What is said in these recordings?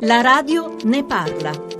La radio ne parla.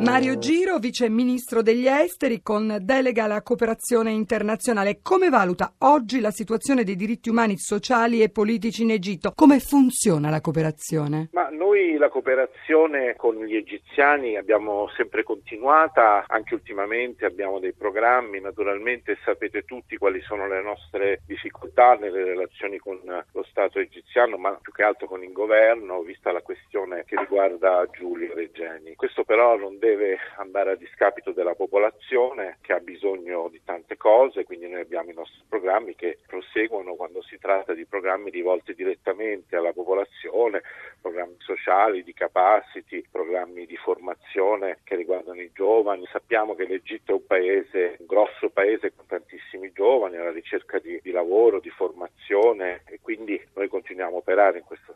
Mario Giro, vice ministro degli esteri con delega alla cooperazione internazionale. Come valuta oggi la situazione dei diritti umani, sociali e politici in Egitto? Come funziona la cooperazione? Ma noi la cooperazione con gli egiziani abbiamo sempre continuata, anche ultimamente abbiamo dei programmi, naturalmente sapete tutti quali sono le nostre difficoltà nelle relazioni con lo Stato egiziano, ma più che altro con il governo, vista la questione che riguarda Giulio Regeni. Questo però non deve deve andare a discapito della popolazione che ha bisogno di tante cose, quindi noi abbiamo i nostri programmi che proseguono quando si tratta di programmi rivolti direttamente alla popolazione, programmi sociali, di capacity, programmi di formazione che riguardano i giovani. Sappiamo che l'Egitto è un paese, un grosso paese con tantissimi giovani alla ricerca di, di lavoro, di formazione e quindi noi continuiamo a operare in senso.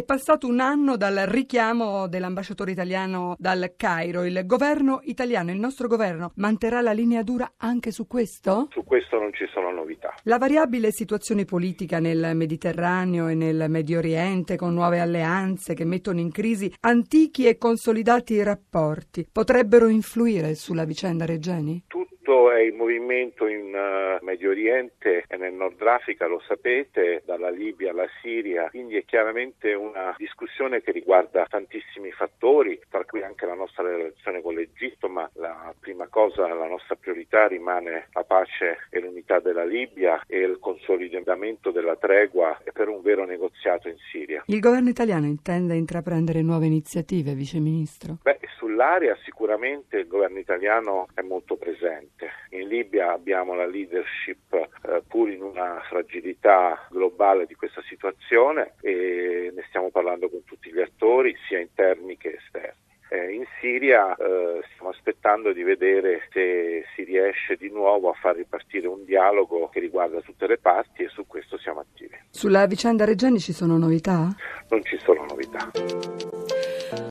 È passato un anno dal richiamo dell'ambasciatore italiano dal Cairo. Il governo italiano, il nostro governo, manterrà la linea dura anche su questo? Su questo non ci sono novità. La variabile situazione politica nel Mediterraneo e nel Medio Oriente, con nuove alleanze che mettono in crisi antichi e consolidati rapporti, potrebbero influire sulla vicenda Regeni? Tutto tutto è in movimento in uh, Medio Oriente e nel Nord Africa, lo sapete, dalla Libia alla Siria, quindi è chiaramente una discussione che riguarda tantissimi fattori, tra cui anche la nostra relazione con l'Egitto, ma la prima cosa, la nostra priorità rimane la pace e l'unità della Libia e il consolidamento della tregua per un vero negoziato in Siria. Il governo italiano intende intraprendere nuove iniziative, Vice Ministro? Beh, sull'area sicuramente il governo italiano è molto presente. In Libia abbiamo la leadership eh, pur in una fragilità globale di questa situazione e ne stiamo parlando con tutti gli attori sia interni che esterni. Eh, in Siria eh, stiamo aspettando di vedere se si riesce di nuovo a far ripartire un dialogo che riguarda tutte le parti e su questo siamo attivi. Sulla vicenda Reggiani ci sono novità? Non ci sono novità.